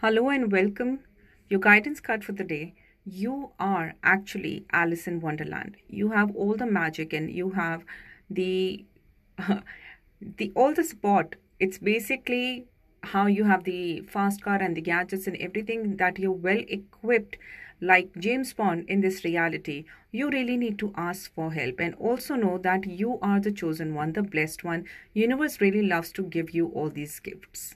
Hello and welcome. Your guidance card for the day. You are actually Alice in Wonderland. You have all the magic and you have the the all the spot. It's basically how you have the fast car and the gadgets and everything that you're well equipped like James Bond in this reality, you really need to ask for help and also know that you are the chosen one, the blessed one. Universe really loves to give you all these gifts.